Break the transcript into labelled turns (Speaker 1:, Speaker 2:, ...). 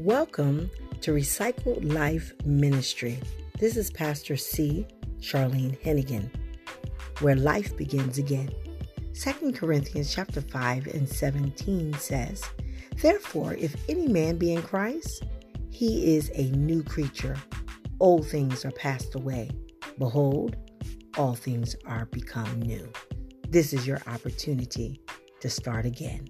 Speaker 1: Welcome to Recycled Life Ministry. This is Pastor C. Charlene Hennigan, where life begins again. 2 Corinthians chapter 5 and 17 says, Therefore, if any man be in Christ, he is a new creature. Old things are passed away. Behold, all things are become new. This is your opportunity to start again.